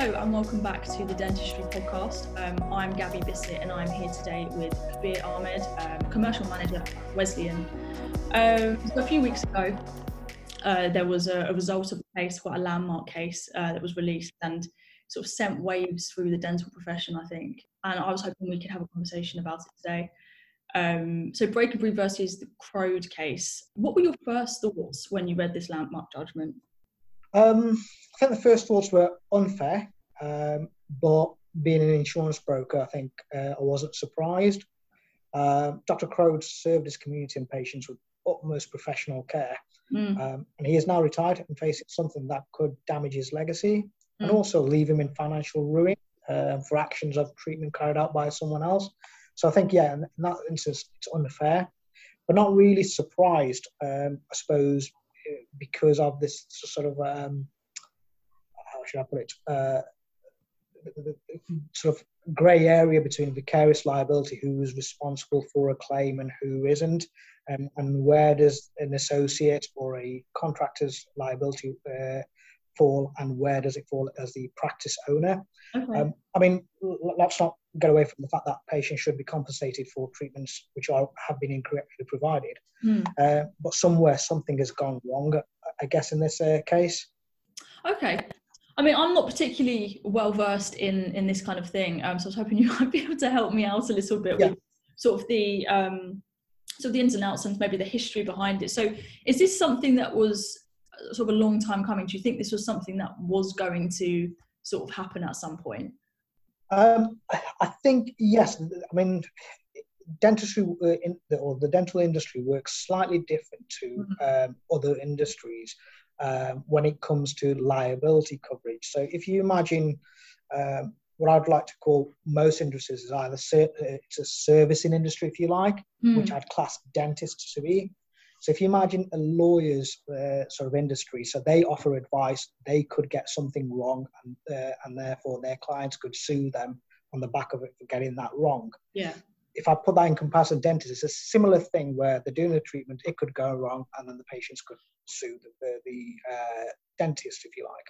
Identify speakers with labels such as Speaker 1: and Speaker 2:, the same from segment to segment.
Speaker 1: Hello and welcome back to the Dentistry Podcast. Um, I'm Gabby Bissett and I'm here today with Kabir Ahmed, um, Commercial Manager at Wesleyan. Um, so a few weeks ago, uh, there was a, a, result of a case, quite a landmark case uh, that was released and sort of sent waves through the dental profession, I think. And I was hoping we could have a conversation about it today. Um, so Breakaway versus the Crode case. What were your first thoughts when you read this landmark judgment?
Speaker 2: Um, I think the first thoughts were unfair, um, but being an insurance broker, I think uh, I wasn't surprised. Uh, Dr. Crode served his community and patients with utmost professional care, mm. um, and he is now retired and facing something that could damage his legacy mm. and also leave him in financial ruin uh, for actions of treatment carried out by someone else. So I think, yeah, in that instance, it's unfair, but not really surprised, um, I suppose, because of this sort of um, how should I put it? Uh, the, sort of grey area between vicarious liability, who is responsible for a claim and who isn't, um, and where does an associate or a contractor's liability uh, fall, and where does it fall as the practice owner? Okay. Um, I mean, let's not get away from the fact that patients should be compensated for treatments which are, have been incorrectly provided. Mm. Uh, but somewhere something has gone wrong, I guess, in this uh, case.
Speaker 1: Okay. I mean, I'm not particularly well versed in in this kind of thing, um, so I was hoping you might be able to help me out a little bit yeah. with sort of the um, sort of the ins and outs and maybe the history behind it. So, is this something that was sort of a long time coming? Do you think this was something that was going to sort of happen at some point?
Speaker 2: Um, I think yes. I mean, dentistry uh, in the, or the dental industry works slightly different to mm-hmm. um, other industries um, when it comes to liability coverage. So if you imagine um, what I'd like to call most industries is either ser- uh, it's a servicing industry, if you like, mm. which I'd class dentists to be. So if you imagine a lawyer's uh, sort of industry, so they offer advice, they could get something wrong, and uh, and therefore their clients could sue them on the back of it for getting that wrong.
Speaker 1: Yeah.
Speaker 2: If I put that in comparison, dentists, it's a similar thing where they're doing the treatment, it could go wrong, and then the patients could sue the, the, the uh, dentist, if you like.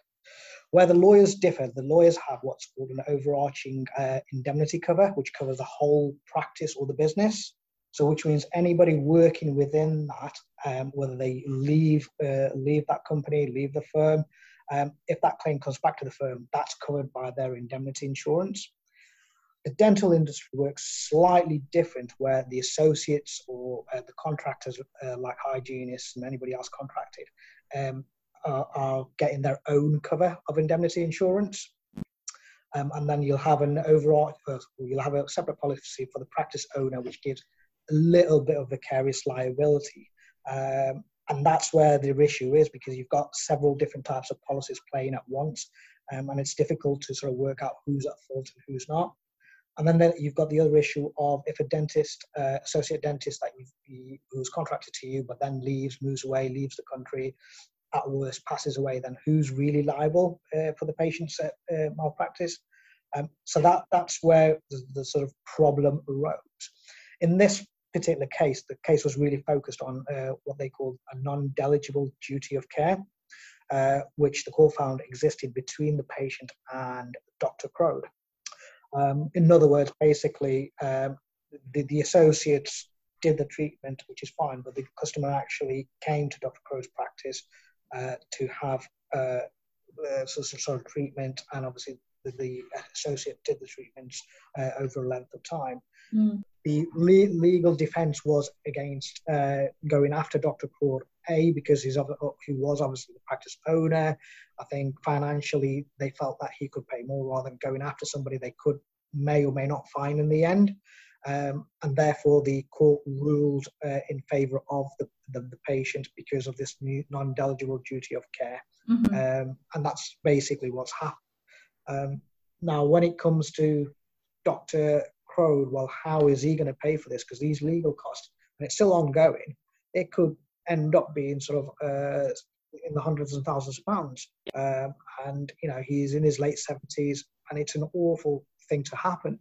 Speaker 2: Where the lawyers differ, the lawyers have what's called an overarching uh, indemnity cover, which covers the whole practice or the business. So, which means anybody working within that, um, whether they leave uh, leave that company, leave the firm, um, if that claim comes back to the firm, that's covered by their indemnity insurance. The dental industry works slightly different, where the associates or uh, the contractors, uh, like hygienists and anybody else contracted, um, are, are, getting their own cover of indemnity insurance. Um, and then you'll have an overall, uh, you'll have a separate policy for the practice owner, which gives a little bit of vicarious liability. Um, and that's where the issue is because you've got several different types of policies playing at once. Um, and it's difficult to sort of work out who's at fault and who's not. And then you've got the other issue of if a dentist, uh, associate dentist that you've, who's contracted to you, but then leaves, moves away, leaves the country, at worst passes away, then who's really liable uh, for the patient's uh, malpractice? Um, so that that's where the, the, sort of problem arose. In this particular case, the case was really focused on uh, what they called a non-delegable duty of care, uh, which the court found existed between the patient and Dr. Crode. Um, in other words, basically, um, the, the associates did the treatment, which is fine, but the customer actually came to Dr. Crode's practice uh, to have uh, uh, sort of treatment, and obviously the, the associate did the treatments uh, over a length of time. Mm the le- legal defence was against uh, going after Dr. Crode, A, because he's, he was obviously the practice owner. I think financially they felt that he could pay more rather than going after somebody they could may or may not find in the end. Um, and therefore the court ruled uh, in favour of the, the, the, patient because of this non-delegable duty of care. Mm-hmm. Um, and that's basically what's happened. Um, now, when it comes to Dr. Crode, well, how is he going to pay for this? Because these legal costs, and it's still ongoing, it could end up being sort of uh, in the hundreds and thousands of pounds. Um, and, you know, he's in his late 70s, and it's an awful thing to happen.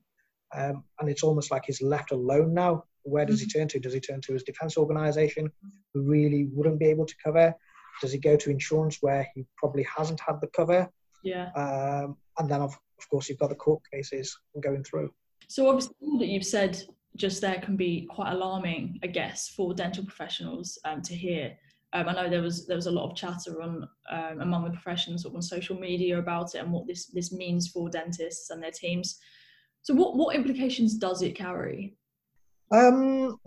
Speaker 2: Um, and it's almost like he's left alone now. Where does mm-hmm. he turn to? Does he turn to his defense organization, who really wouldn't be able to cover? Does he go to insurance where he probably hasn't had the cover?
Speaker 1: Yeah.
Speaker 2: Um, and then, of, of course, you've got the court cases going through.
Speaker 1: So obviously, all that you've said just there can be quite alarming, I guess, for dental professionals um, to hear. Um, I know there was there was a lot of chatter on um, among the professions on social media about it and what this this means for dentists and their teams. So, what what implications does it carry?
Speaker 2: Um,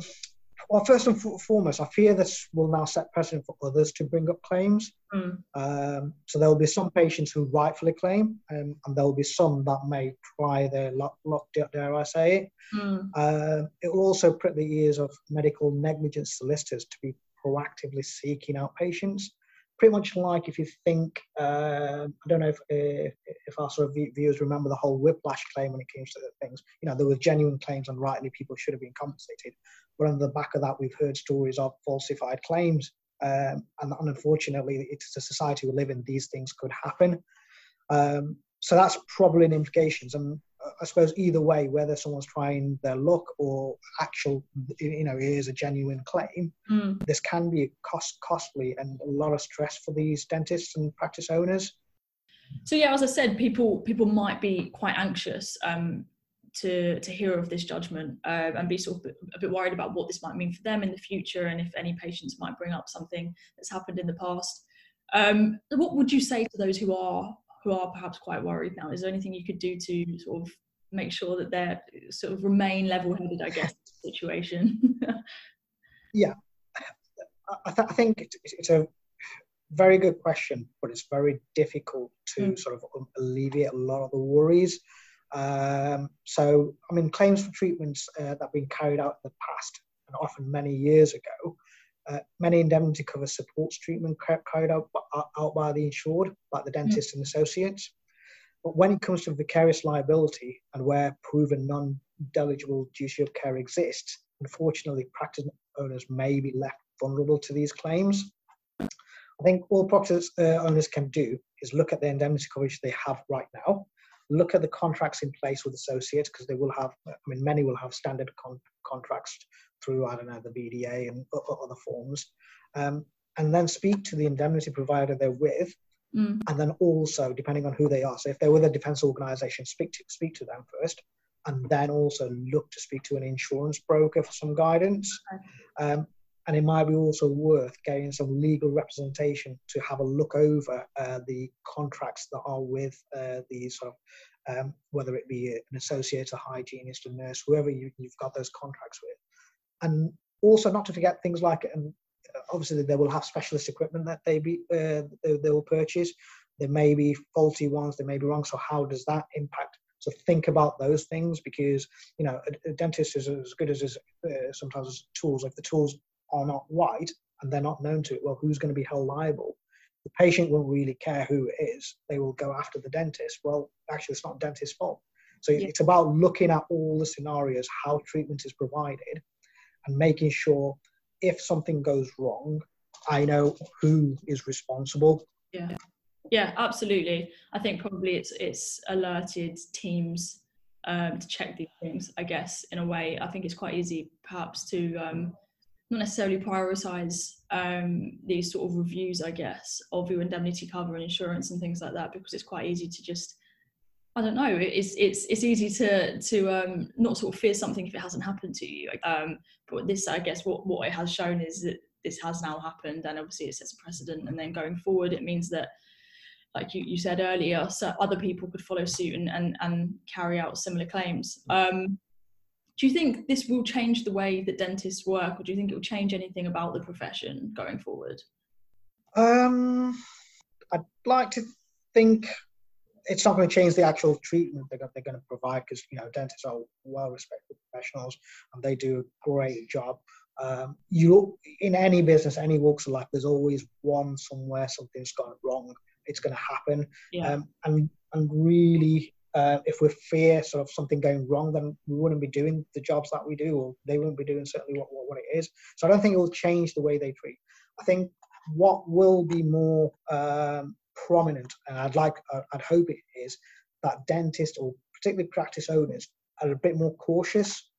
Speaker 2: well, first and foremost, I fear this will now set precedent for others to bring up claims. Mm. Um, so there will be some patients who rightfully claim, um, and there will be some that may try their luck, luck dare I say it. Mm. Uh, it will also prick the ears of medical negligence solicitors to be proactively seeking out patients. Pretty much like if you think, uh, I don't know if, if, if our sort of viewers remember the whole whiplash claim when it came to things. You know, there were genuine claims and rightly people should have been compensated. But on the back of that, we've heard stories of falsified claims. Um, and, unfortunately, it's the society we live in, these things could happen. Um, so that's probably an implications. And I suppose either way, whether someone's trying their luck or actual, you know, is a genuine claim, mm. this can be cost costly and a lot of stress for these dentists and practice owners.
Speaker 1: So yeah, as I said, people people might be quite anxious um, to to hear of this judgment uh, and be sort of a bit worried about what this might mean for them in the future and if any patients might bring up something that's happened in the past. Um, what would you say to those who are who are perhaps quite worried now? Is there anything you could do to sort of make sure that they're sort of remain level-headed? I guess situation.
Speaker 2: yeah, I, th- I think it's a very good question, but it's very difficult to mm. sort of alleviate a lot of the worries. Um, so, I mean, claims for treatments uh, that have been carried out in the past, and often many years ago, uh, many indemnity cover supports treatment carried out, out by the insured, like the hmm. dentist mm. and associates. But when it comes to vicarious liability and where proven non-delegable duty of care exists, unfortunately, practice owners may be left vulnerable to these claims. I think all practice uh, owners can do is look at the indemnity coverage they have right now look at the contracts in place with associates because they will have, I mean, many will have standard con- contracts through, I don't know, the BDA and other forms, um, and then speak to the indemnity provider they're with. Mm. And then also, depending on who they are, so if they're with a defense organization, speak to, speak to them first, and then also look to speak to an insurance broker for some guidance. Okay. Um, and it might be also worth getting some legal representation to have a look over uh, the contracts that are with uh, these sort of, um, whether it be an associate, a hygienist, a nurse, whoever you, have got those contracts with. And also not to forget things like, um, obviously they will have specialist equipment that they, be, uh, they, will purchase. There may be faulty ones, they may be wrong. So how does that impact so think about those things because you know a, a dentist is as good as his uh, sometimes tools. If the tools are not white and they're not known to it, well, who's going to be held liable? The patient won't really care who it is. They will go after the dentist. Well, actually, it's not dentist's fault. So yeah. it's about looking at all the scenarios, how treatment is provided, and making sure if something goes wrong, I know who is responsible.
Speaker 1: Yeah, yeah, absolutely. I think probably it's it's alerted teams um, to check these things. I guess in a way, I think it's quite easy perhaps to um, not necessarily prioritize um, these sort of reviews, I guess, of your indemnity cover and insurance and things like that, because it's quite easy to just, I don't know, it's it's it's easy to to um, not sort of fear something if it hasn't happened to you. Um, but this, I guess, what what it has shown is that this has now happened, and obviously it sets a precedent. And then going forward, it means that like you, you said earlier, so other people could follow suit and, and, and carry out similar claims. Um, do you think this will change the way that dentists work, or do you think it will change anything about the profession going forward?
Speaker 2: Um, I'd like to think it's not going to change the actual treatment they're, they're going to provide because you know dentists are well respected professionals and they do a great job. Um, you in any business, any walks of life, there's always one somewhere something's gone wrong. It's going to happen, yeah. um, and and really uh, if we fear sort of something going wrong, then we wouldn't be doing the jobs that we do, or they wouldn't be doing certainly what, what, what it is. So I don't think it will change the way they treat. I think what will be more um, prominent, and I'd like, I'd hope it is, that dentists or particularly practice owners are a bit more cautious.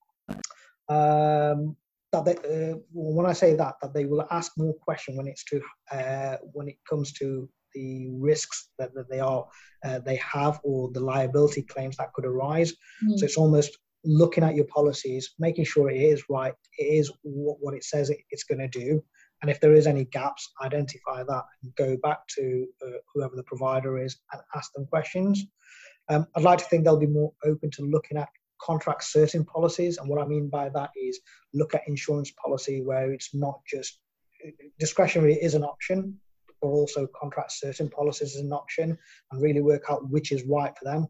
Speaker 2: Um, that they, uh, when I say that, that they will ask more question when it's to uh, when it comes to the risks that, that they are uh, they have or the liability claims that could arise. Mm. So it's almost looking at your policies, making sure it is right, it is what, what it says it, it's going to do, and if there is any gaps, identify that and go back to uh, whoever the provider is and ask them questions. Um, I'd like to think they'll be more open to looking at contract certain policies. And what I mean by that is look at insurance policy where it's not just discretionary is an option, but also contract certain policies is an option and really work out which is right for them.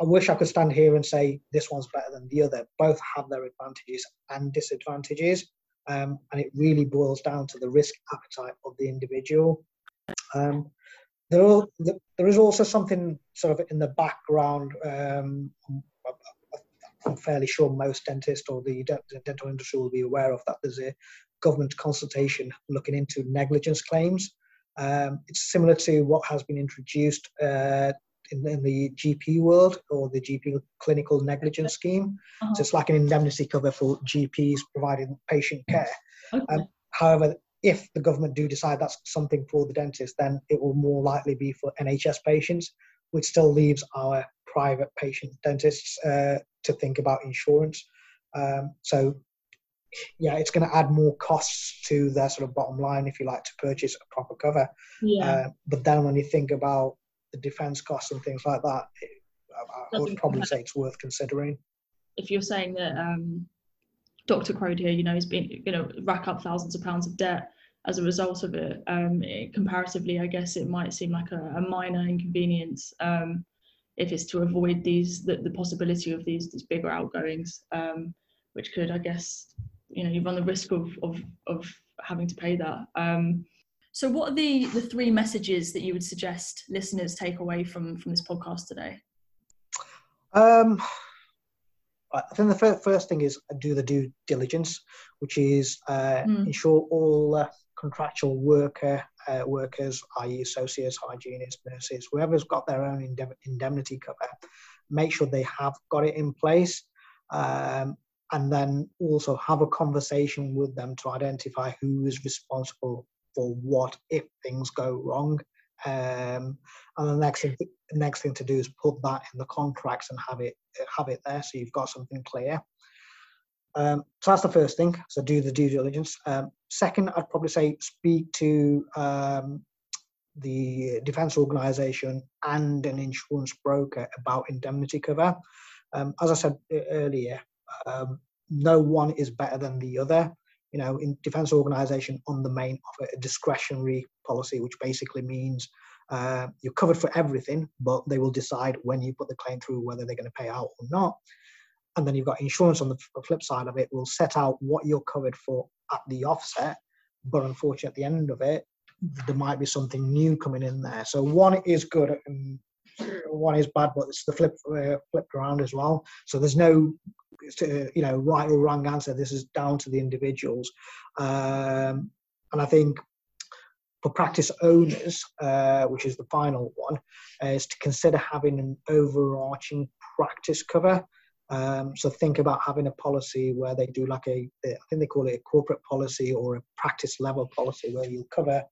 Speaker 2: I wish I could stand here and say this one's better than the other. Both have their advantages and disadvantages. Um, and it really boils down to the risk appetite of the individual. Um, there, are, there is also something sort of in the background um, I'm fairly sure most dentists or the dental industry will be aware of that there's a government consultation looking into negligence claims. Um, it's similar to what has been introduced uh, in, in, the GP world or the GP clinical negligence scheme. Uh-huh. So it's like an indemnity cover for GPs providing patient care. Okay. Um, however, if the government do decide that's something for the dentist, then it will more likely be for NHS patients, which still leaves our private patient dentists uh, to think about insurance. Um, so, yeah, it's going to add more costs to their sort of bottom line if you like to purchase a proper cover. Yeah. Uh, but then when you think about the defence costs and things like that, it, I, I would probably say it's worth considering.
Speaker 1: If you're saying that um, Dr. Here, you know, has been, you know, rack up thousands of pounds of debt as a result of it, um, it, comparatively, I guess it might seem like a, a minor inconvenience. Um, if it's to avoid these the, the possibility of these these bigger outgoings um, which could i guess you know you run the risk of of of having to pay that um, so what are the the three messages that you would suggest listeners take away from from this podcast today
Speaker 2: um, I think the first, first thing is do the due diligence, which is uh, mm. ensure all uh, contractual worker uh, workers, i.e., associates, hygienists, nurses, whoever's got their own indemnity cover, make sure they have got it in place. Um, and then also have a conversation with them to identify who is responsible for what if things go wrong. Um, and the next thing, the next thing to do is put that in the contracts and have it have it there so you've got something clear. Um, so that's the first thing. So do the due diligence. Um, second, I'd probably say speak to um, the defence organisation and an insurance broker about indemnity cover. Um, as I said earlier, um, no one is better than the other. You know, in defence organisation on the main offer a discretionary policy, which basically means uh, you're covered for everything, but they will decide when you put the claim through whether they're going to pay out or not and then you've got insurance on the flip side of it will set out what you're covered for at the offset but unfortunately at the end of it there might be something new coming in there so one is good one is bad but it's the flip uh, flipped around as well. So there's no you know right or wrong answer. This is down to the individuals. Um, and i think for practice owners, uh, which is the final one, uh, is to consider having an overarching practice cover. Um, so think about having a policy where they do like a, I think they call it a corporate policy or a practice level policy where you cover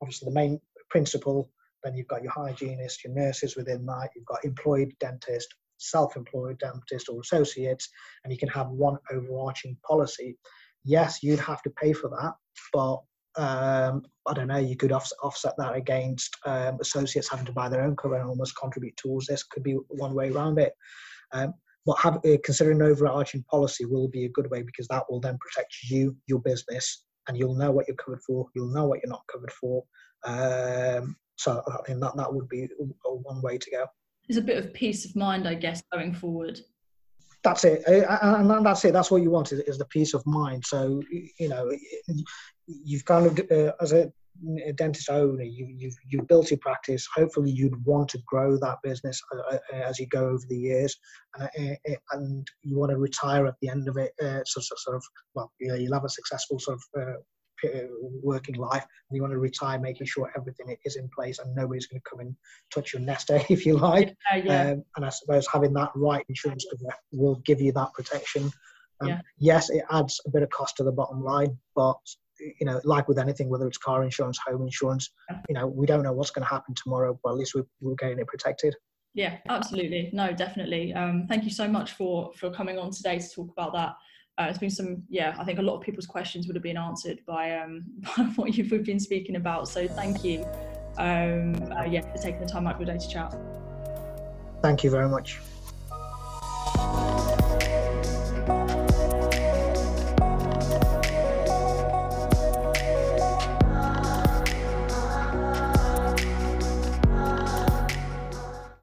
Speaker 2: obviously the main principle, then you've got your hygienist, your nurses within that, you've got employed dentist, self-employed dentist or associates, and you can have one overarching policy. Yes, you'd have to pay for that, but um, I don't know, you could offset that against um, associates having to buy their own cover and almost contribute towards this. Could be one way around it. Um, but have, uh, considering overarching policy will be a good way because that will then protect you, your business, and you'll know what you're covered for. You'll know what you're not covered for. Um, so I think that that would be one way to go.
Speaker 1: There's a bit of peace of mind, I guess, going forward.
Speaker 2: That's it, and that's it. That's what you want is the peace of mind. So you know, you've kind of uh, as a dentist owner, you, you've, you've built your practice. Hopefully, you'd want to grow that business uh, uh as you go over the years, uh, and you want to retire at the end of it. Uh, so, so, sort of, well, you know, you'll have a successful sort of uh, working life, and you want to retire, making sure everything is in place and nobody's going to come and touch your nest egg, if you like. Yeah. Um, and I suppose having that right insurance cover will give you that protection. Um, yeah. Yes, it adds a bit of cost to the bottom line, but you know, like with anything, whether it's car insurance, home insurance, you know, we don't know what's going to happen tomorrow, but at least we're, we're getting it protected.
Speaker 1: Yeah, absolutely. No, definitely. Um, thank you so much for for coming on today to talk about that. Uh, it's been some, yeah, I think a lot of people's questions would have been answered by, um, by what you've been speaking about. So thank you, um, uh, yeah, for taking the time out of your day to chat.
Speaker 2: Thank you very much.